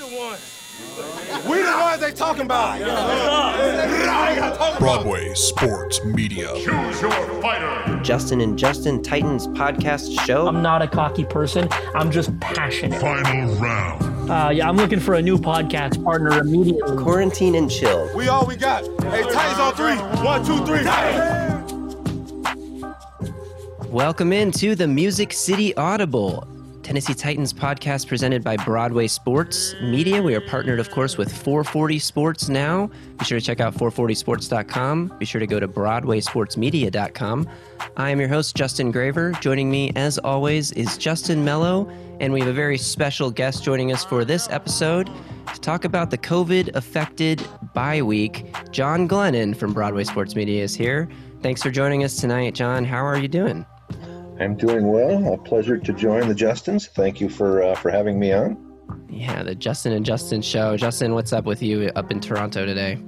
We the ones they talking about. Broadway Sports Media. Choose your fighter. Justin and Justin Titans podcast show. I'm not a cocky person. I'm just passionate. Final round. Uh, yeah, I'm looking for a new podcast partner immediately. Quarantine and chill. We all we got. Hey, Titans on three. One, two, three. Welcome into the Music City Audible, Tennessee Titans podcast presented by Broadway Sports Media. We are partnered, of course, with 440 Sports now. Be sure to check out 440sports.com. Be sure to go to broadwaysportsmedia.com. I am your host, Justin Graver. Joining me, as always, is Justin Mello, and we have a very special guest joining us for this episode to talk about the COVID affected bye week. John Glennon from Broadway Sports Media is here. Thanks for joining us tonight, John. How are you doing? I'm doing well. A pleasure to join the Justins. Thank you for uh, for having me on. Yeah, the Justin and Justin show. Justin, what's up with you up in Toronto today?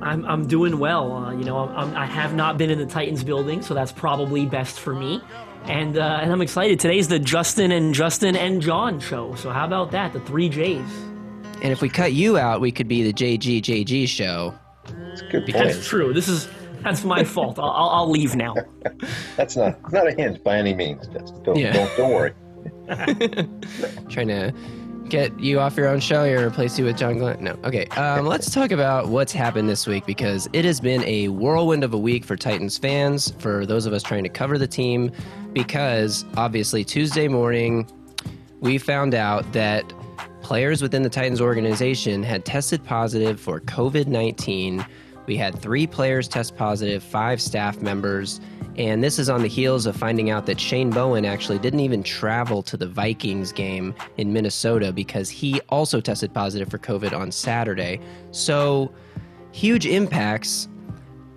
I'm, I'm doing well. Uh, you know, I'm, I'm, have not been in the Titans building, so that's probably best for me. And uh, and I'm excited. Today's the Justin and Justin and John show. So how about that? The three J's. And if we cut you out, we could be the JGJG show. It's a good point. That's true. This is that's my fault. I'll, I'll, leave now. That's not not a hint by any means. Just don't, Yeah. don't don't worry. Trying to get you off your own show or replace you with John Glenn. No. Okay. Um, let's talk about what's happened this week because it has been a whirlwind of a week for Titans fans, for those of us trying to cover the team, because obviously Tuesday morning we found out that players within the Titans organization had tested positive for COVID 19. We had three players test positive, five staff members, and this is on the heels of finding out that Shane Bowen actually didn't even travel to the Vikings game in Minnesota because he also tested positive for COVID on Saturday. So, huge impacts.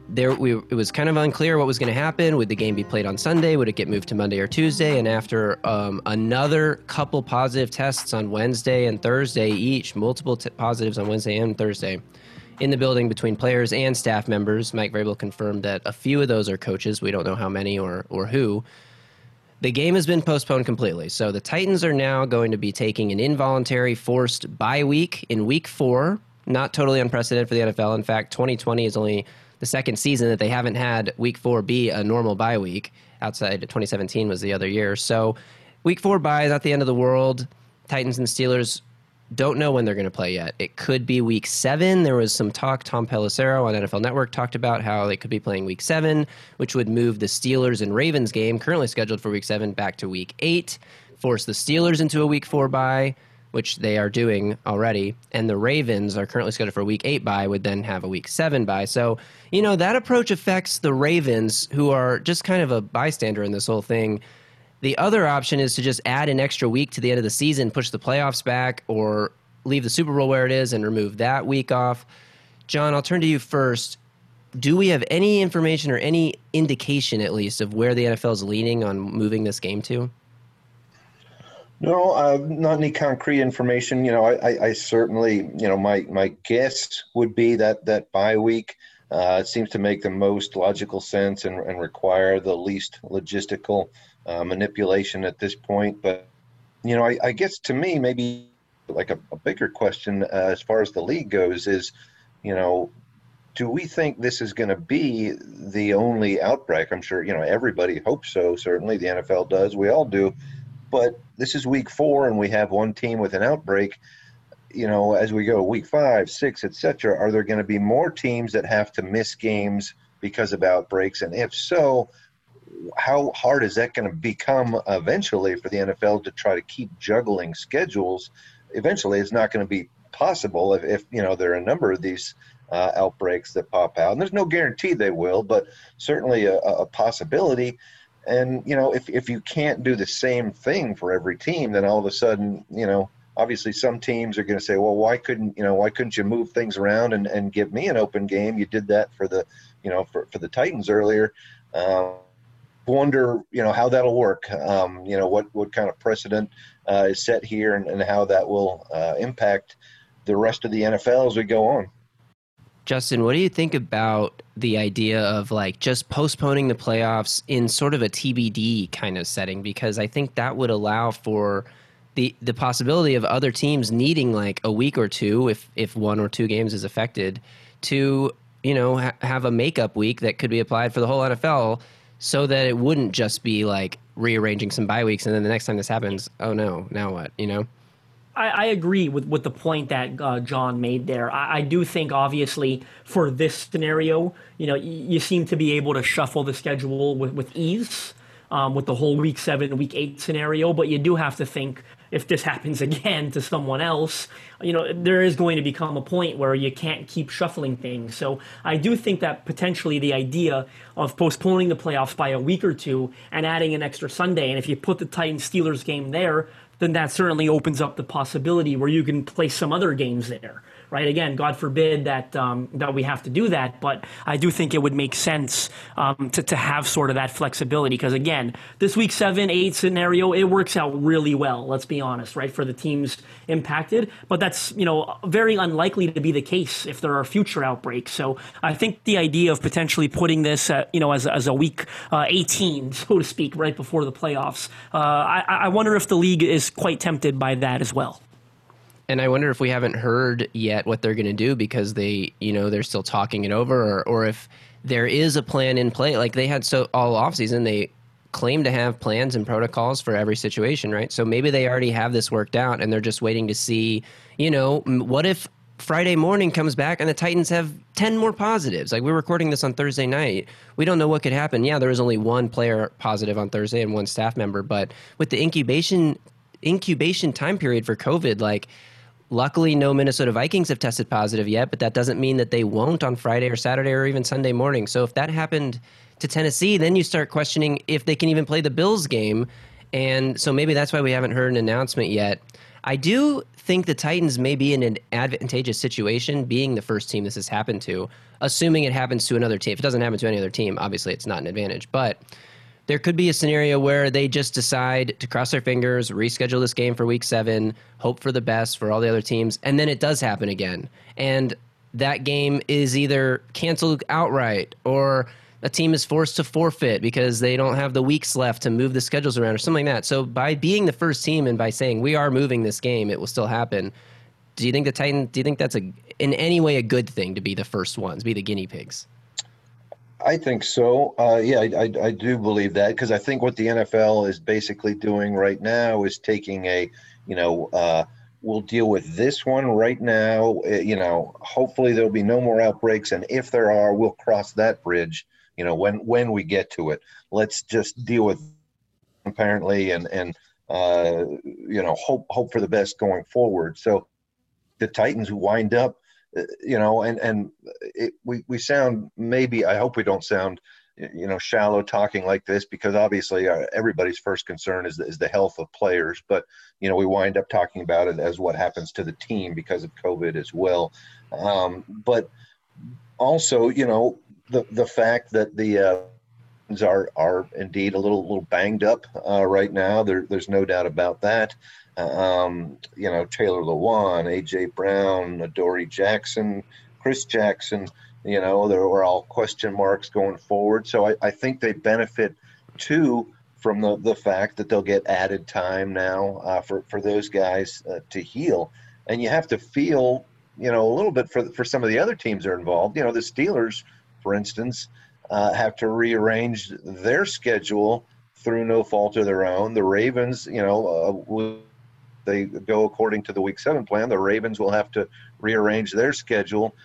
There we it was kind of unclear what was going to happen. Would the game be played on sunday? Would it get moved to monday or tuesday? And after um, another couple positive tests on wednesday and thursday each multiple t- positives on wednesday and thursday in the building between players and staff members mike vrabel confirmed that a few of those are coaches we don't know how many or or who the game has been postponed completely. So the Titans are now going to be taking an involuntary forced bye week in week four. Not totally unprecedented for the NFL. In fact, 2020 is only the second season that they haven't had week four be a normal bye week. Outside of 2017 was the other year. So week four bye is not the end of the world. Titans and Steelers don't know when they're going to play yet. It could be week seven. There was some talk. Tom Pelissero on NFL Network talked about how they could be playing week seven, which would move the Steelers and Ravens game, currently scheduled for week seven, back to week eight, force the Steelers into a week four bye, which they are doing already, and the Ravens are currently scheduled for a week eight bye, would then have a week seven bye. So, you know, that approach affects the Ravens, who are just kind of a bystander in this whole thing. The other option is to just add an extra week to the end of the season, push the playoffs back, or leave the Super Bowl where it is and remove that week off. John, I'll turn to you first. Do we have any information or any indication, at least, of where the NFL is leaning on moving this game to? No, uh, not any concrete information. You know, I, I, I certainly, you know, my my guess would be that that bye week uh, seems to make the most logical sense and, and require the least logistical uh, manipulation at this point. But you know, I, I guess to me, maybe like a, a bigger question uh, as far as the league goes is, you know, do we think this is going to be the only outbreak? I'm sure you know everybody hopes so. Certainly, the NFL does. We all do. But this is week four, and we have one team with an outbreak. You know, as we go week five, six, etc., are there going to be more teams that have to miss games because of outbreaks? And if so, how hard is that going to become eventually for the NFL to try to keep juggling schedules? Eventually, it's not going to be possible if, if you know there are a number of these uh, outbreaks that pop out, and there's no guarantee they will, but certainly a, a possibility. And you know, if if you can't do the same thing for every team, then all of a sudden, you know, obviously some teams are going to say, well, why couldn't you know why couldn't you move things around and, and give me an open game? You did that for the you know for, for the Titans earlier. Um, wonder you know how that'll work. Um, you know what what kind of precedent uh, is set here and, and how that will uh, impact the rest of the NFL as we go on. Justin, what do you think about the idea of like just postponing the playoffs in sort of a TBD kind of setting? Because I think that would allow for the the possibility of other teams needing like a week or two, if if one or two games is affected, to you know ha- have a makeup week that could be applied for the whole NFL, so that it wouldn't just be like rearranging some bye weeks, and then the next time this happens, oh no, now what? You know. I, I agree with, with the point that uh, John made there. I, I do think, obviously, for this scenario, you know, y- you seem to be able to shuffle the schedule with, with ease um, with the whole week seven, week eight scenario. But you do have to think if this happens again to someone else, you know, there is going to become a point where you can't keep shuffling things. So I do think that potentially the idea of postponing the playoffs by a week or two and adding an extra Sunday, and if you put the Titans Steelers game there, then that certainly opens up the possibility where you can play some other games there right? Again, God forbid that um, that we have to do that, but I do think it would make sense um, to to have sort of that flexibility because again, this week seven eight scenario it works out really well. Let's be honest, right, for the teams impacted, but that's you know very unlikely to be the case if there are future outbreaks. So I think the idea of potentially putting this uh, you know as as a week uh, 18, so to speak, right before the playoffs, uh, I, I wonder if the league is quite tempted by that as well. And I wonder if we haven't heard yet what they're going to do because they, you know, they're still talking it over, or, or if there is a plan in play. Like they had so all offseason, they claim to have plans and protocols for every situation, right? So maybe they already have this worked out and they're just waiting to see, you know, what if Friday morning comes back and the Titans have 10 more positives. Like we're recording this on Thursday night. We don't know what could happen. Yeah, there was only one player positive on Thursday and one staff member, but with the incubation incubation time period for COVID, like Luckily, no Minnesota Vikings have tested positive yet, but that doesn't mean that they won't on Friday or Saturday or even Sunday morning. So if that happened to Tennessee, then you start questioning if they can even play the Bills game. And so maybe that's why we haven't heard an announcement yet. I do think the Titans may be in an advantageous situation being the first team this has happened to, assuming it happens to another team. If it doesn't happen to any other team, obviously it's not an advantage. But there could be a scenario where they just decide to cross their fingers, reschedule this game for week seven, hope for the best for all the other teams, and then it does happen again. And that game is either canceled outright or a team is forced to forfeit because they don't have the weeks left to move the schedules around or something like that. So by being the first team and by saying we are moving this game, it will still happen. Do you think the Titans? Do you think that's a in any way a good thing to be the first ones, be the guinea pigs? I think so. Uh, yeah, I, I, I, do believe that because I think what the NFL is basically doing right now is taking a, you know, uh, we'll deal with this one right now. Uh, you know, hopefully there'll be no more outbreaks, and if there are, we'll cross that bridge. You know, when when we get to it, let's just deal with apparently and and uh, you know hope hope for the best going forward. So the Titans wind up you know, and and it, we we sound maybe I hope we don't sound you know shallow talking like this because obviously uh, everybody's first concern is is the health of players, but you know we wind up talking about it as what happens to the team because of COVID as well. Um, but also, you know, the the fact that the uh, are are indeed a little little banged up uh, right now. There, there's no doubt about that um, you know, Taylor Lewan, AJ Brown, Adoree Jackson, Chris Jackson, you know, there were all question marks going forward. So I, I think they benefit too from the, the fact that they'll get added time now uh, for, for those guys uh, to heal. And you have to feel, you know, a little bit for, for some of the other teams that are involved. You know, the Steelers, for instance, uh, have to rearrange their schedule through no fault of their own. The Ravens, you know, uh, they go according to the week seven plan, the Ravens will have to rearrange their schedule.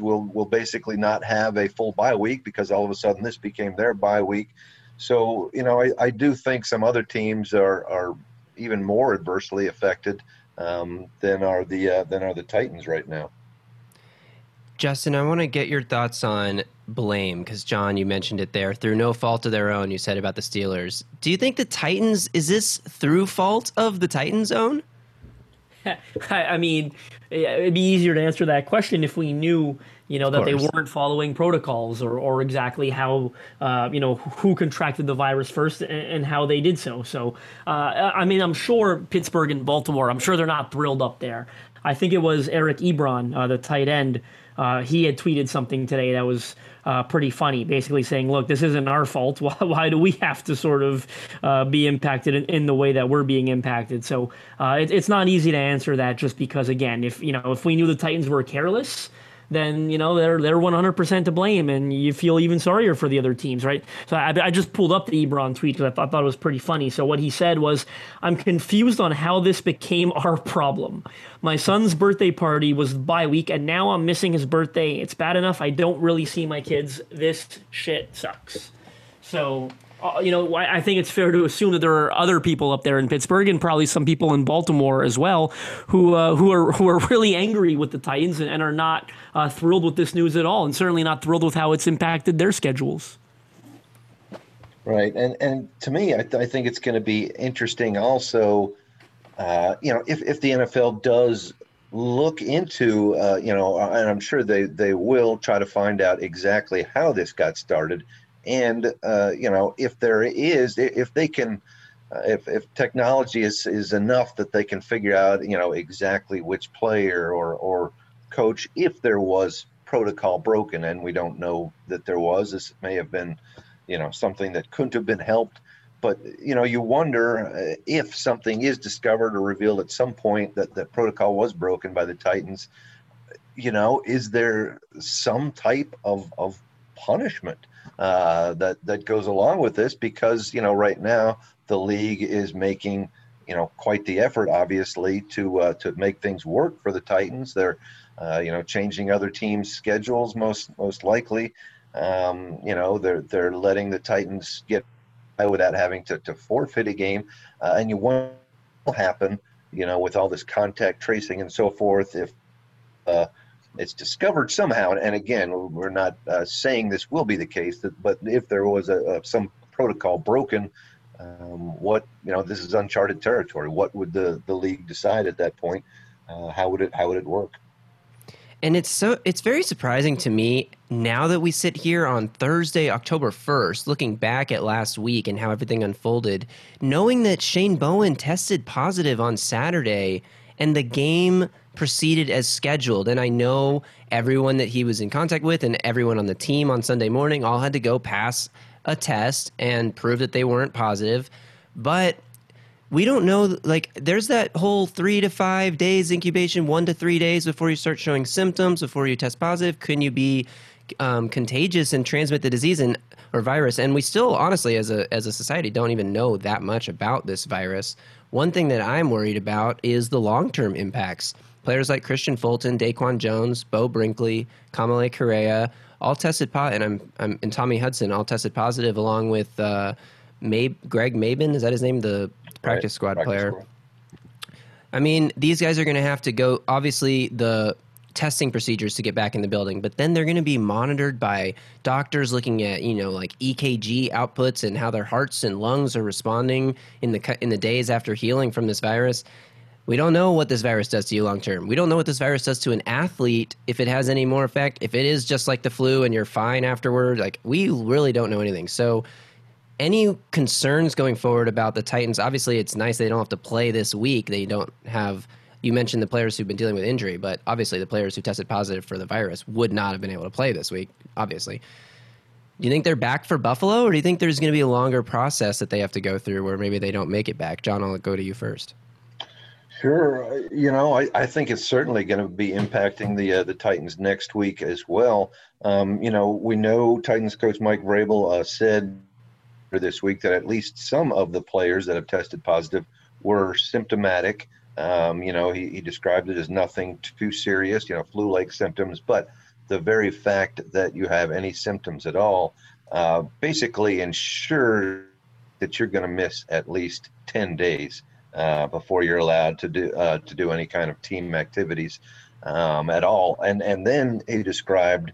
Will will basically not have a full bye week because all of a sudden this became their bye week. So you know, I, I do think some other teams are are even more adversely affected um, than are the uh, than are the Titans right now. Justin, I want to get your thoughts on blame because John, you mentioned it there through no fault of their own. You said about the Steelers. Do you think the Titans is this through fault of the Titans' own? I mean, it'd be easier to answer that question if we knew, you know, that they weren't following protocols or, or exactly how, uh, you know, who contracted the virus first and, and how they did so. So, uh, I mean, I'm sure Pittsburgh and Baltimore, I'm sure they're not thrilled up there. I think it was Eric Ebron, uh, the tight end. Uh, he had tweeted something today that was uh, pretty funny, basically saying, "Look, this isn't our fault. Why, why do we have to sort of uh, be impacted in, in, the way that we're being impacted?" So uh, it, it's not easy to answer that, just because again, if you know, if we knew the Titans were careless then you know they're they're 100% to blame, and you feel even sorrier for the other teams, right? So I, I just pulled up the Ebron tweet because I thought, thought it was pretty funny. So what he said was, "I'm confused on how this became our problem. My son's birthday party was bye week, and now I'm missing his birthday. It's bad enough I don't really see my kids. This shit sucks." So uh, you know, I think it's fair to assume that there are other people up there in Pittsburgh and probably some people in Baltimore as well who uh, who are who are really angry with the Titans and, and are not uh, thrilled with this news at all, and certainly not thrilled with how it's impacted their schedules. Right, and and to me, I, th- I think it's going to be interesting. Also, uh, you know, if if the NFL does look into, uh, you know, and I'm sure they they will try to find out exactly how this got started and uh, you know if there is if they can uh, if, if technology is, is enough that they can figure out you know exactly which player or or coach if there was protocol broken and we don't know that there was this may have been you know something that couldn't have been helped. But you know you wonder uh, if something is discovered or revealed at some point that the protocol was broken by the titans you know is there some type of of punishment uh, that that goes along with this because you know right now the league is making you know quite the effort obviously to uh, to make things work for the Titans. They're uh, you know changing other teams' schedules most most likely. Um, you know they're they're letting the Titans get by without having to, to forfeit a game, uh, and you won't happen you know with all this contact tracing and so forth if uh, it's discovered somehow, and again, we're not uh, saying this will be the case, but if there was a, a some protocol broken, um, what you know, this is uncharted territory. What would the the league decide at that point? Uh, how would it how would it work? And it's so it's very surprising to me now that we sit here on Thursday, October 1st, looking back at last week and how everything unfolded, knowing that Shane Bowen tested positive on Saturday and the game proceeded as scheduled. And I know everyone that he was in contact with and everyone on the team on Sunday morning all had to go pass a test and prove that they weren't positive. But we don't know, like, there's that whole three to five days incubation, one to three days before you start showing symptoms, before you test positive. Can you be um, contagious and transmit the disease and or virus? And we still, honestly, as a as a society, don't even know that much about this virus. One thing that I'm worried about is the long term impacts. Players like Kristian Fulton, Daquan Jones, Beau Brinkley, Kamalei Correa, all tested positive, and I'm, I'm and Tommy Hudson all tested positive, along with uh, May- Greg Mabin. Is that his name? The practice right. squad practice player. Squad. I mean, these guys are going to have to go. Obviously, the testing procedures to get back in the building, but then they're going to be monitored by doctors looking at you know like EKG outputs and how their hearts and lungs are responding in the in the days after healing from this virus. We don't know what this virus does to you long term. We don't know what this virus does to an athlete if it has any more effect. If it is just like the flu and you're fine afterward, like we really don't know anything. So, any concerns going forward about the Titans? Obviously, it's nice they don't have to play this week. They don't have. You mentioned the players who've been dealing with injury, but obviously the players who tested positive for the virus would not have been able to play this week. Obviously, do you think they're back for Buffalo, or do you think there's going to be a longer process that they have to go through where maybe they don't make it back? John, I'll go to you first. Sure. You know, I, I think it's certainly going to be impacting the uh, the Titans next week as well. Um, you know, we know Titans coach Mike Vrabel uh, said this week that at least some of the players that have tested positive were symptomatic. Um, you know, he, he described it as nothing too serious, you know, flu like symptoms, but the very fact that you have any symptoms at all uh, basically ensures that you're going to miss at least 10 days uh, before you're allowed to do uh, to do any kind of team activities um, at all. And and then he described,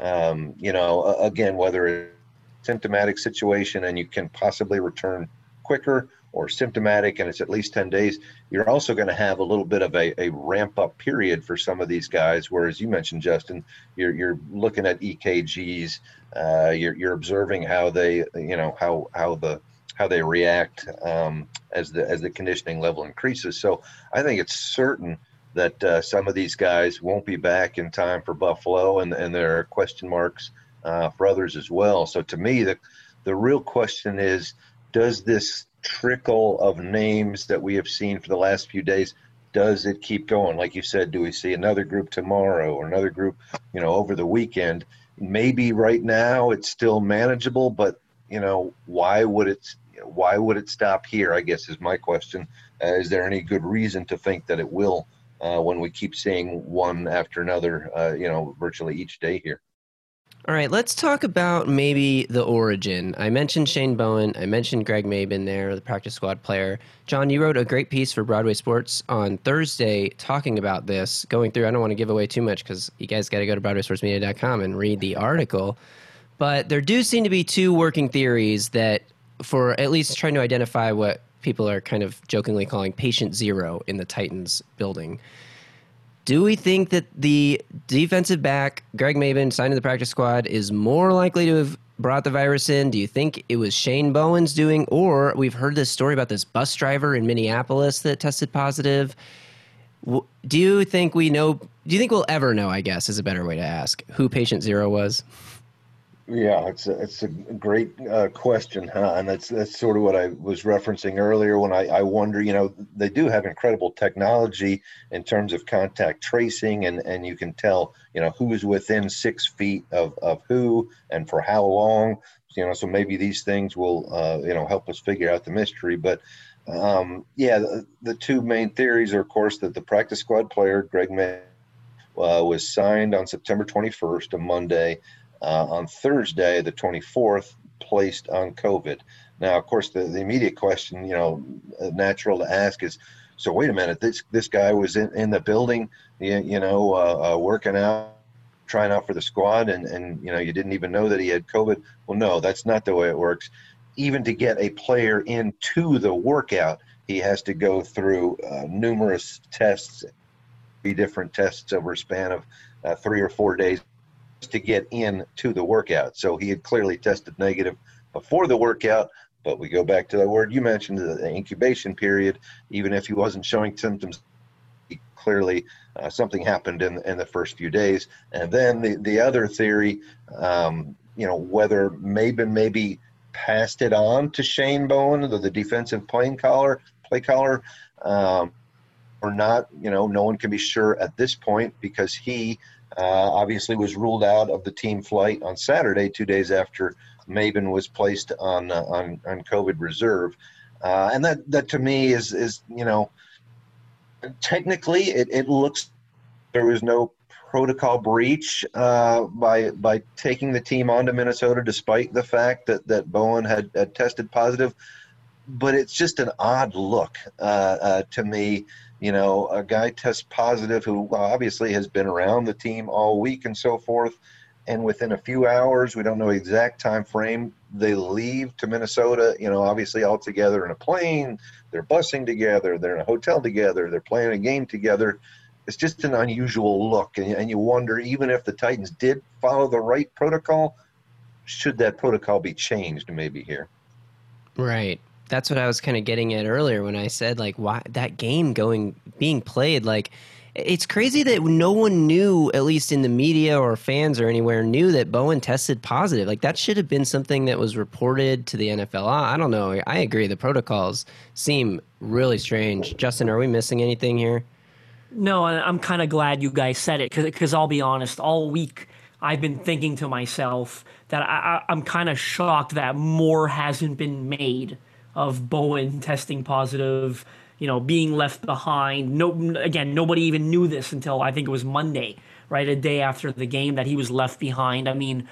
um, you know, again whether it's symptomatic situation and you can possibly return quicker or symptomatic and it's at least 10 days you're also going to have a little bit of a, a ramp up period for some of these guys whereas you mentioned justin you're, you're looking at ekgs uh, you're, you're observing how they you know how how the how they react um, as the as the conditioning level increases. So I think it's certain that uh, some of these guys won't be back in time for Buffalo, and and there are question marks uh, for others as well. So to me, the the real question is, does this trickle of names that we have seen for the last few days does it keep going like you said do we see another group tomorrow or another group you know over the weekend maybe right now it's still manageable but you know why would it why would it stop here i guess is my question uh, is there any good reason to think that it will uh, when we keep seeing one after another uh, you know virtually each day here all right, let's talk about maybe the origin. I mentioned Shane Bowen. I mentioned Greg Mabin there, the practice squad player. John, you wrote a great piece for Broadway Sports on Thursday talking about this, going through. I don't want to give away too much because you guys got to go to BroadwaySportsMedia.com and read the article. But there do seem to be two working theories that, for at least trying to identify what people are kind of jokingly calling patient zero in the Titans building. Do we think that the defensive back, Greg Mabin, signed to the practice squad, is more likely to have brought the virus in? Do you think it was Shane Bowen's doing? Or we've heard this story about this bus driver in Minneapolis that tested positive. Do you think we know? Do you think we'll ever know? I guess is a better way to ask who patient zero was. Yeah, it's a, it's a great uh, question, huh? And that's that's sort of what I was referencing earlier when I, I wonder, you know, they do have incredible technology in terms of contact tracing, and, and you can tell, you know, who's within six feet of, of who and for how long, you know, so maybe these things will, uh, you know, help us figure out the mystery. But um, yeah, the, the, two main theories are, of course, that the practice squad player, Greg May, uh, was signed on September 21st, a Monday uh, on Thursday, the 24th, placed on COVID. Now, of course, the, the immediate question, you know, uh, natural to ask is, so wait a minute, this this guy was in, in the building, you, you know, uh, uh, working out, trying out for the squad, and, and, you know, you didn't even know that he had COVID. Well, no, that's not the way it works. Even to get a player into the workout, he has to go through uh, numerous tests, be different tests over a span of uh, three or four days to get in to the workout. So he had clearly tested negative before the workout, but we go back to the word you mentioned, the incubation period. Even if he wasn't showing symptoms, clearly uh, something happened in, in the first few days. And then the, the other theory, um, you know, whether Mabin maybe passed it on to Shane Bowen, the, the defensive playing caller, play caller, um, or not, you know, no one can be sure at this point because he uh, obviously was ruled out of the team flight on Saturday, two days after Mabin was placed on uh, on, on COVID reserve, uh, and that that to me is is you know technically it, it looks there was no protocol breach uh, by by taking the team onto Minnesota, despite the fact that that Bowen had, had tested positive. But it's just an odd look uh, uh, to me you know, a guy tests positive who obviously has been around the team all week and so forth, and within a few hours, we don't know exact time frame, they leave to Minnesota. You know, obviously all together in a plane. They're busing together. They're in a hotel together. They're playing a game together. It's just an unusual look, and, and you wonder even if the Titans did follow the right protocol, should that protocol be changed maybe here? Right that's what I was kind of getting at earlier when I said like why that game going being played like it's crazy that no one knew at least in the media or fans or anywhere knew that Bowen tested positive. Like that should have been something that was reported to the NFL I don't know. I agree. The protocols seem really strange. Justin are we missing anything here? No I'm kind of glad you guys said it cuz I'll be honest all week I've been thinking to myself that I, I'm kind of shocked that more hasn't been made of Bowen testing positive, you know, being left behind. No, again, nobody even knew this until I think it was Monday, right, a day after the game that he was left behind. I mean,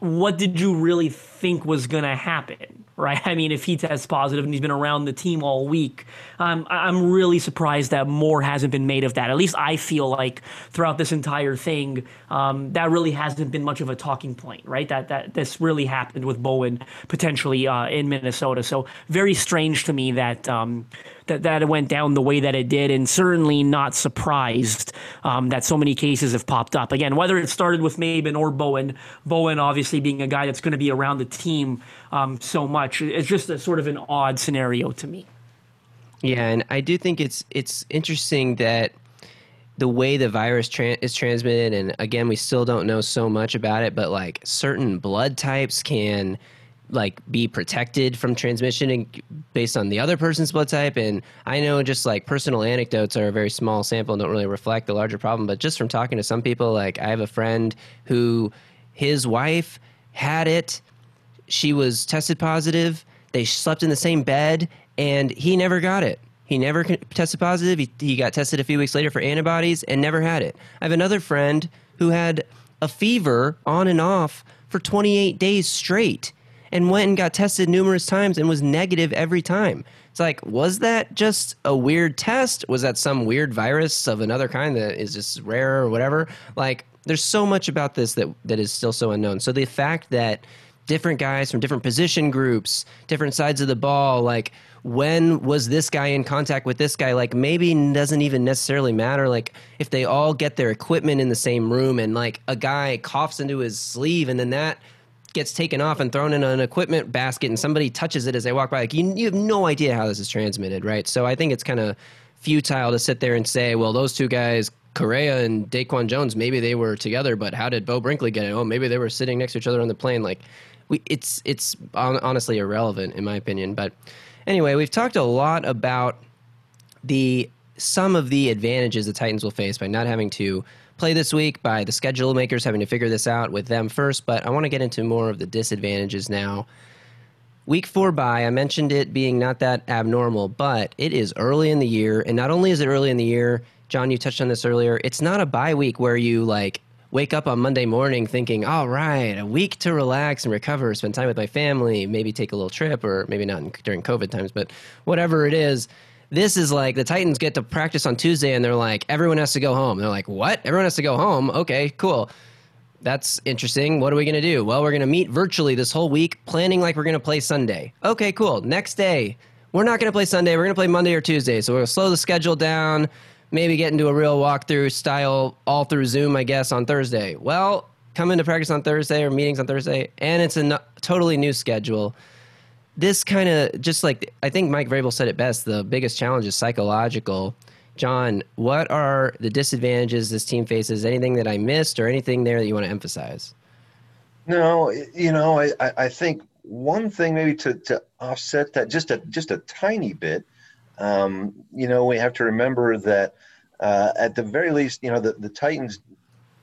what did you really think was going to happen, right? I mean, if he tests positive and he's been around the team all week, um, I'm really surprised that more hasn't been made of that. At least I feel like throughout this entire thing, um, that really hasn't been much of a talking point, right? That that this really happened with Bowen potentially uh, in Minnesota. So very strange to me that. Um, that, that it went down the way that it did, and certainly not surprised um, that so many cases have popped up. Again, whether it started with Mabin or Bowen, Bowen obviously being a guy that's going to be around the team um, so much, it's just a sort of an odd scenario to me. Yeah, and I do think it's it's interesting that the way the virus tran is transmitted, and again, we still don't know so much about it, but like certain blood types can like be protected from transmission and based on the other person's blood type. And i know just like personal anecdotes are a very small sample and don't really reflect the larger problem. But just from talking to some people like i have a friend who his wife had it. She was tested positive. They slept in the same bed and he never got it. He never tested positive. He, he got tested a few weeks later for antibodies and never had it. I have another friend who had a fever on and off for 28 days straight and went and got tested numerous times and was negative every time. It's like, was that just a weird test? Was that some weird virus of another kind that is just rare or whatever? Like, there's so much about this that that is still so unknown. So the fact that different guys from different position groups, different sides of the ball, like when was this guy in contact with this guy? Like maybe doesn't even necessarily matter. Like if they all get their equipment in the same room and like a guy coughs into his sleeve and then that gets taken off and thrown in an equipment basket and somebody touches it as they walk by like you, you have no idea how this is transmitted right? So i think it's kind of futile to sit there and say well those two guys Correa and Daquan Jones maybe they were together but how did Beau Brinkley get it oh maybe they were sitting next to each other on the plane. Like we it's it's honestly irrelevant in my opinion. But anyway we've talked a lot about the some of the advantages the Titans will face by not having to play this week by the schedule makers having to figure this out with them first, but I want to get into more of the disadvantages now. Week four bye, I mentioned it being not that abnormal, but it is early in the year. And not only is it early in the year, John, you touched on this earlier, it's not a bye week where you like wake up on Monday morning thinking, all right, a week to relax and recover, spend time with my family, maybe take a little trip, or maybe not during COVID times, but whatever it is this is like the Titans get to practice on Tuesday and they're like, everyone has to go home. they're like, what? Everyone has to go home? Okay, cool. That's interesting. What are we going to do? Well, we're going to meet virtually this whole week, planning like we're going to play Sunday. Okay, cool. Next day, we're not going to play Sunday. We're going to play Monday or Tuesday. So we're going to slow the schedule down, maybe get into a real walkthrough style all through Zoom, I guess, on Thursday. Well, come into practice on Thursday or meetings on Thursday, and it's a no- totally new schedule this kind of just like I think Mike Vrabel said it best. The biggest challenge is psychological. John, what are the disadvantages this team faces? Anything that I missed, or anything there that you want to emphasize? No, you know, I, I think one thing maybe to, to offset that just a just a tiny bit. Um, you know, we have to remember that uh, at the very least, you know, the, the Titans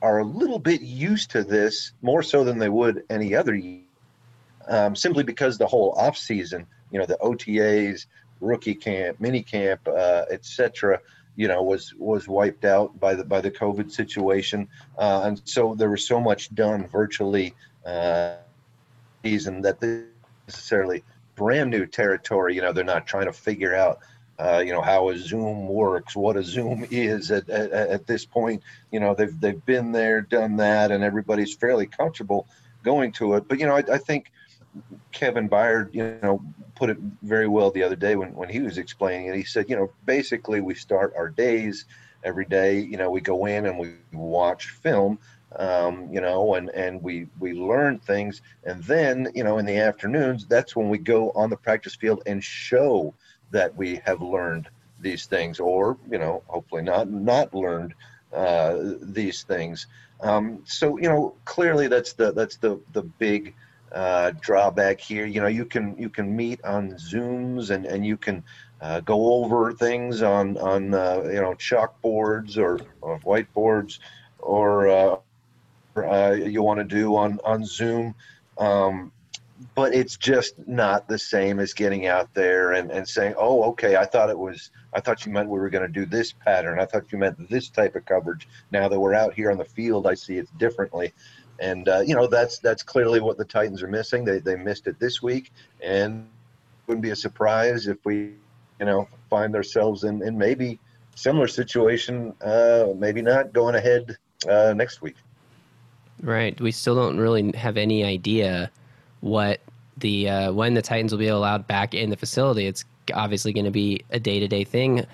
are a little bit used to this more so than they would any other year um, simply because the whole off season, you know, the OTAs, rookie camp, mini camp, uh, etc., you know, was was wiped out by the by the COVID situation, uh, and so there was so much done virtually, uh, season that this necessarily brand new territory. You know, they're not trying to figure out. Uh, you know how a Zoom works, what a Zoom is at, at, at this point. You know they've they've been there, done that, and everybody's fairly comfortable going to it. But you know I, I think Kevin Byard, you know, put it very well the other day when, when he was explaining it. He said, you know, basically we start our days every day. You know, we go in and we watch film, um, you know, and, and we, we learn things. And then, you know, in the afternoons, that's when we go on the practice field and show that we have learned these things or, you know, hopefully not, not learned uh, these things. Um, so, you know, clearly that's the, that's the, the big, uh, drawback here. You know, you can you can meet on Zooms and and you can uh, go over things on on uh, you know chalkboards or, or whiteboards or uh, uh, you want to do on on Zoom. Um, but it's just not the same as getting out there and, and saying, oh, okay, I thought it was, I thought you meant we were going to do this pattern. I thought you meant this type of coverage. Now that we're out here on the field, I see it differently and uh, you know that's that's clearly what the Titans are missing. They they missed it this week, and wouldn't be a surprise if we, you know, find ourselves in in maybe similar situation. Uh, maybe not going ahead uh, next week. Right. We still don't really have any idea what the uh, when the Titans will be allowed back in the facility. It's obviously going to be a day to day thing.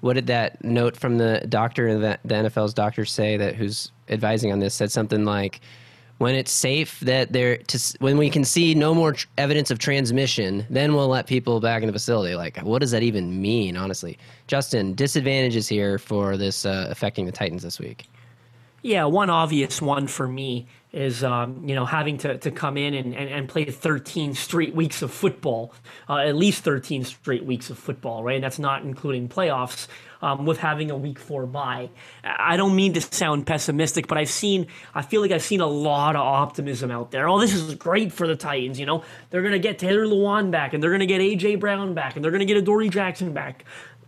What did that note from the doctor the, the NFL's doctor say that who's advising on this said something like when it's safe that they're to when we can see no more tr- evidence of transmission, then we'll let people back in the facility. Like, what does that even mean? Honestly, Justin, disadvantages here for this uh, affecting the Titans this week. Yeah, one obvious one for me is um, you know having to, to come in and, and, and play 13 straight weeks of football, uh, at least 13 straight weeks of football, right? And that's not including playoffs. Um, with having a week four bye, I don't mean to sound pessimistic, but I've seen, I feel like I've seen a lot of optimism out there. Oh, this is great for the Titans. You know, they're gonna get Taylor Lewan back, and they're gonna get AJ Brown back, and they're gonna get Adoree Jackson back.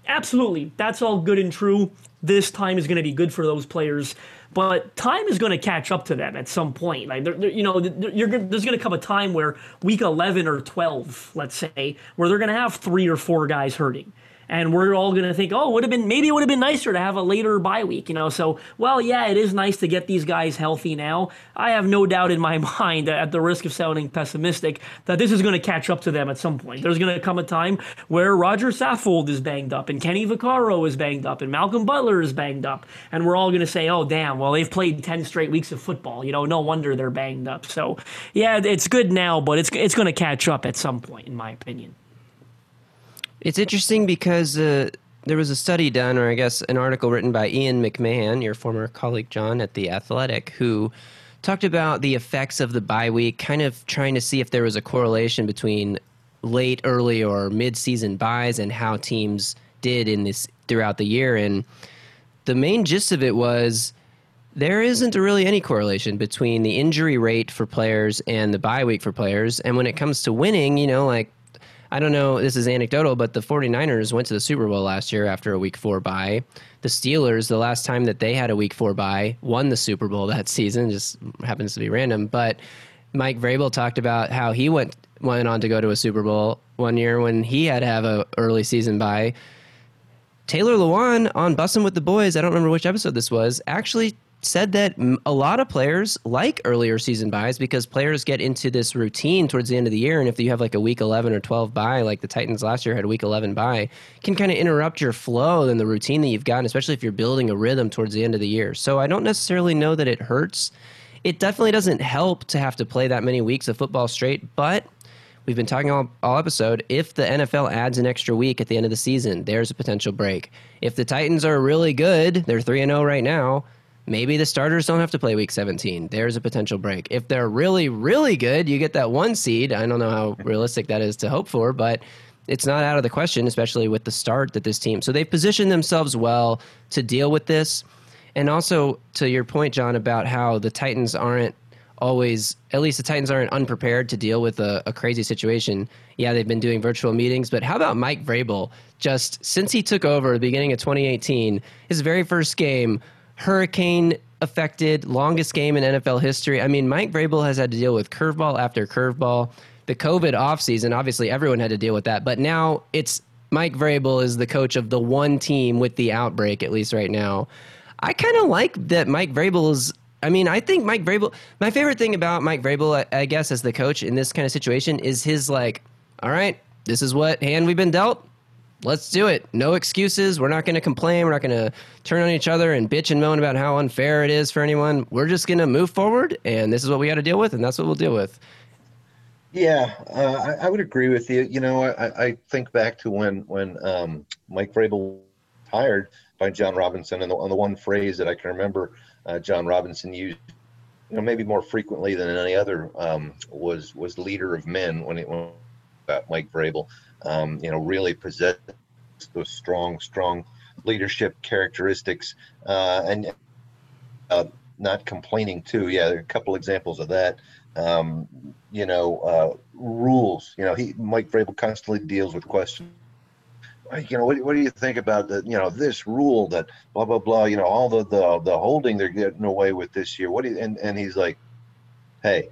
Absolutely, that's all good and true. This time is going to be good for those players, but time is going to catch up to them at some point. Like, they're, they're- you know, there's going to come a time where week 11 or 12, let's say, where they're going to have three or four guys hurting. And we're all going to think, oh, would have been maybe it would have been nicer to have a later bye week, you know. So, well, yeah, it is nice to get these guys healthy now. I have no doubt in my mind, at the risk of sounding pessimistic, that this is going to catch up to them at some point. There's going to come a time where Roger Saffold is banged up, and Kenny Vaccaro is banged up, and Malcolm Butler is banged up, and we're all going to say, oh, damn, well, they've played ten straight weeks of football. You know, no wonder they're banged up. So, yeah, it's good now, but it's it's going to catch up at some point, in my opinion. It's interesting because uh, there was a study done, or I guess an article written by Ian McMahon, your former colleague John at The Athletic, who talked about the effects of the bye week, kind of trying to see if there was a correlation between late, early, or mid-season byes and how teams did in this throughout the year. And the main gist of it was there isn't really any correlation between the injury rate for players and the bye week for players. And when it comes to winning, you know, like I don't know, this is anecdotal, but the 49ers went to the Super Bowl last year after a week four bye. The Steelers, the last time that they had a week four bye, won the Super Bowl that season, just happens to be random. But Mike Vrabel talked about how he went went on to go to a Super Bowl one year when he had to have a early season bye. Taylor Lewan on Bussin' with the Boys, I don't remember which episode this was, actually said that a lot of players like earlier season byes because players get into this routine towards the end of the year. And if you have like a week 11 or 12 bye, like the Titans last year had a week 11 bye, can kind of interrupt your flow and the routine that you've gotten, especially if you're building a rhythm towards the end of the year. So I don't necessarily know that it hurts. It definitely doesn't help to have to play that many weeks of football straight, but We've been talking all, all episode. If the NFL adds an extra week at the end of the season, there's a potential break. If the Titans are really good, they're 3 0 right now, maybe the starters don't have to play week 17. There's a potential break. If they're really, really good, you get that one seed. I don't know how realistic that is to hope for, but it's not out of the question, especially with the start that this team. So they've positioned themselves well to deal with this. And also, to your point, John, about how the Titans aren't always, at least the Titans aren't unprepared to deal with a, a crazy situation. Yeah, they've been doing virtual meetings, but how about Mike Vrabel? Just since he took over at the beginning of 2018, his very first game, hurricane affected, longest game in NFL history. I mean, Mike Vrabel has had to deal with curveball after curveball. The COVID offseason, obviously everyone had to deal with that, but now it's Mike Vrabel is the coach of the one team with the outbreak, at least right now. I kind of like that Mike Vrabel is. I mean, I think Mike Vrabel. My favorite thing about Mike Vrabel, I, I guess, as the coach in this kind of situation, is his like, all right, this is what hand we've been dealt. Let's do it. No excuses. We're not going to complain. We're not going to turn on each other and bitch and moan about how unfair it is for anyone. We're just going to move forward, and this is what we got to deal with, and that's what we'll deal with. Yeah, uh, I, I would agree with you. You know, I, I think back to when when um, Mike Vrabel hired by Jon Robinson, and the, the one phrase that I can remember uh, Jon Robinson used, you know, maybe more frequently than any other, um, was was leader of men when it when Mike Vrabel. Um, you know, really possessed those strong, strong leadership characteristics, uh, and uh, not complaining too. Yeah, there are a couple examples of that. Um, you know, uh, rules. You know, he Mike Vrabel constantly deals with questions. Like, You know, what, what do you think about the, you know, this rule that blah blah blah. You know, all the the the holding they're getting away with this year. What do you? And and he's like, hey,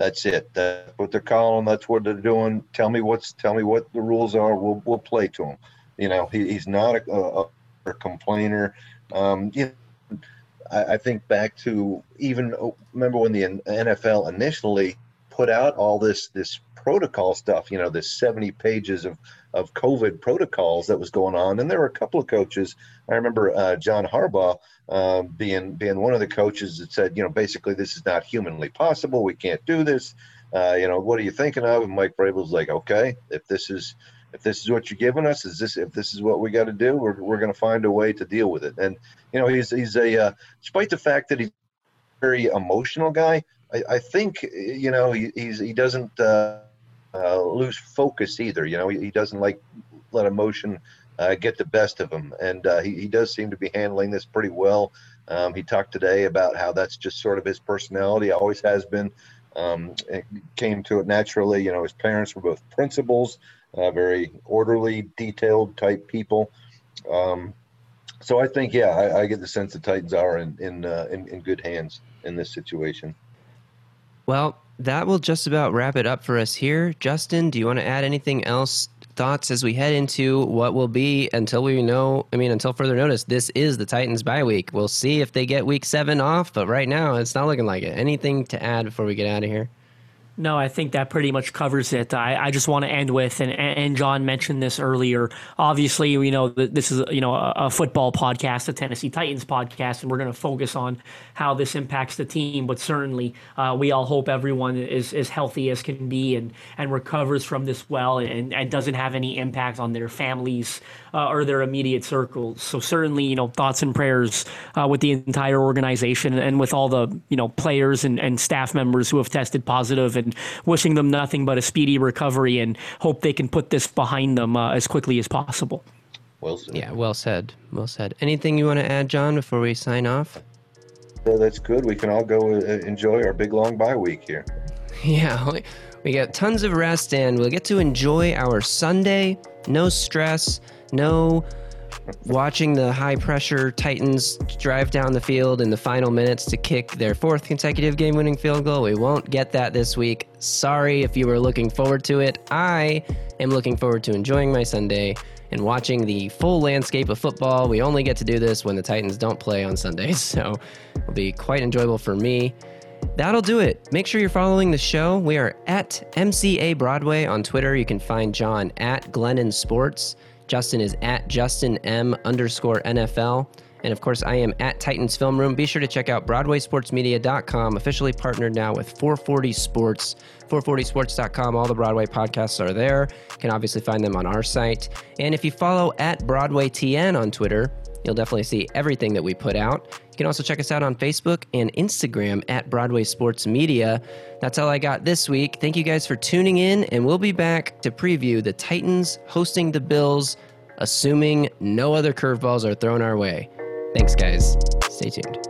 that's it. That's what they're calling. That's what they're doing. Tell me what's. Tell me what the rules are. We'll we'll play to them. You know, he, he's not a, a, a complainer. Um, you know, I, I think back to even oh, remember when the NFL initially put out all this this protocol stuff. You know, this seventy pages of of COVID protocols that was going on. And there were a couple of coaches. I remember uh, John Harbaugh um, being being one of the coaches that said, you know, basically this is not humanly possible. We can't do this. Uh, you know, what are you thinking of? And Mike Vrabel's like, okay, if this is if this is what you're giving us, is this if this is what we got to do, we're, we're going to find a way to deal with it. And you know, he's he's a uh, despite the fact that he's a very emotional guy, I, I think you know he, he's he doesn't uh, uh, lose focus either. You know, he, he doesn't like let emotion uh, get the best of him, and uh, he he does seem to be handling this pretty well. Um, he talked today about how that's just sort of his personality, always has been. Um, it came to it naturally. You know, his parents were both principals, uh, very orderly, detailed type people. Um, so I think, yeah, I, I, get the sense the Titans are in in, uh, in, in good hands in this situation. Well, that will just about wrap it up for us here. Justin, do you want to add anything else? Thoughts as we head into what will be until we know, I mean, until further notice, this is the Titans bye week. We'll see if they get week seven off, but right now it's not looking like it. Anything to add before we get out of here? No, I think that pretty much covers it. I, I just want to end with, and, and John mentioned this earlier. Obviously, you know, this is you know a, a football podcast, a Tennessee Titans podcast, and we're going to focus on how this impacts the team. But certainly, uh, we all hope everyone is as healthy as can be and and recovers from this well, and, and doesn't have any impact on their families uh, or their immediate circles. So certainly, you know, thoughts and prayers uh, with the entire organization and with all the you know players and, and staff members who have tested positive and wishing them nothing but a speedy recovery and hope they can put this behind them uh, as quickly as possible. Well said. Yeah, well said. Well said. Anything you want to add, John, before we sign off? Well, that's good. We can all go uh, enjoy our big long bye week here. Yeah, we got tons of rest and we'll get to enjoy our Sunday. No stress, no watching the high pressure Titans drive down the field in the final minutes to kick their fourth consecutive game winning field goal. We won't get that this week. Sorry if you were looking forward to it. I am looking forward to enjoying my Sunday and watching the full landscape of football. We only get to do this when the Titans don't play on Sundays, so it'll be quite enjoyable for me. That'll do it. Make sure you're following the show. We are at MCA Broadway on Twitter. You can find John at Glennon Sports. Justin is at Justin M underscore NFL. And of course, I am at Titans Film Room. Be sure to check out BroadwaySportsMedia.com, officially partnered now with 440 Sports. 440sports.com. All the Broadway podcasts are there. You can obviously find them on our site. And if you follow at BroadwayTN on Twitter, You'll definitely see everything that we put out. You can also check us out on Facebook and Instagram at Broadway Sports Media. That's all I got this week. Thank you guys for tuning in, and we'll be back to preview the Titans hosting the Bills, assuming no other curveballs are thrown our way. Thanks, guys. Stay tuned.